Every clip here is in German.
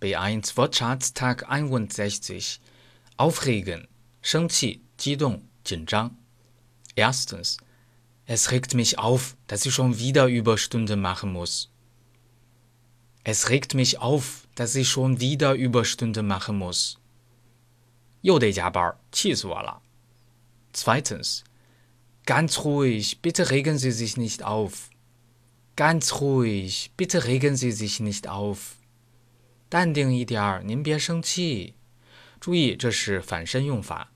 B1 Wortschatztag 61. Aufregen, 生气、激动、紧张。Erstens. Es regt mich auf, dass ich schon wieder Überstunden machen muss. Es regt mich auf, dass ich schon wieder Überstunden machen muss. 又得加班，气死我了。Zweitens. Ganz ruhig, bitte regen Sie sich nicht auf. Ganz ruhig, bitte regen Sie sich nicht auf. 淡定一点儿，您别生气。注意，这是反身用法。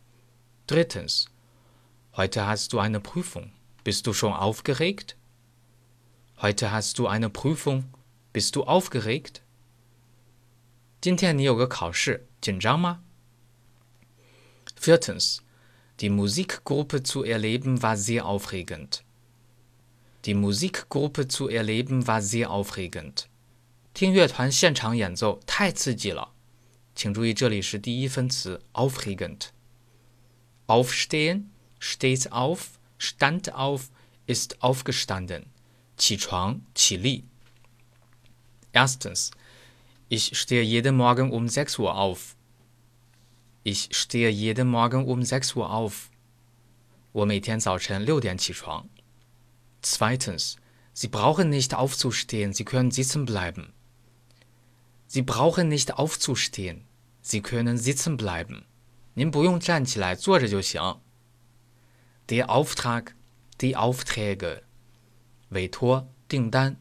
Drittens. Heute hast du eine Prüfung. Bist du schon aufgeregt? Heute hast du eine Prüfung. Bist du aufgeregt? 今天你有个考试，紧张吗？Viertens. Die Musikgruppe zu erleben war sehr aufregend. Die Musikgruppe zu erleben war sehr aufregend. 听乐团现场演奏太刺激了。请注意，这里是第一分词 aufregend。Aufstehen, steht auf, stand auf, ist aufgestanden。起床，起立。Erstens, ich stehe jeden Morgen um 6 Uhr auf. Ich stehe jeden Morgen um 6 Uhr auf. 我每天早晨六点起床。Zweitens, Sie brauchen nicht aufzustehen, Sie können sitzen bleiben. Sie brauchen nicht aufzustehen, Sie können sitzen bleiben. 您不用站起来，坐着就行。Der Auftrag, die Aufträge. 委托，订单。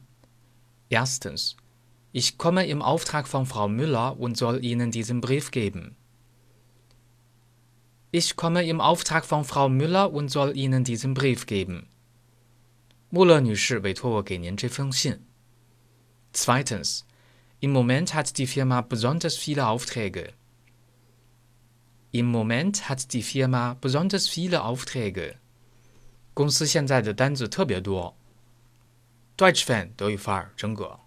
Erstens, ich komme im Auftrag von Frau Müller und soll Ihnen diesen Brief geben. Ich komme im Auftrag von Frau Müller und soll Ihnen diesen Brief geben. 穆勒女士委托我给您这封信。Zweitens, im Moment hat die Firma besonders viele Aufträge. Im Moment hat die Firma besonders viele Aufträge. 公司现在的单子特别多。Deutsch Fan 德语范儿真格。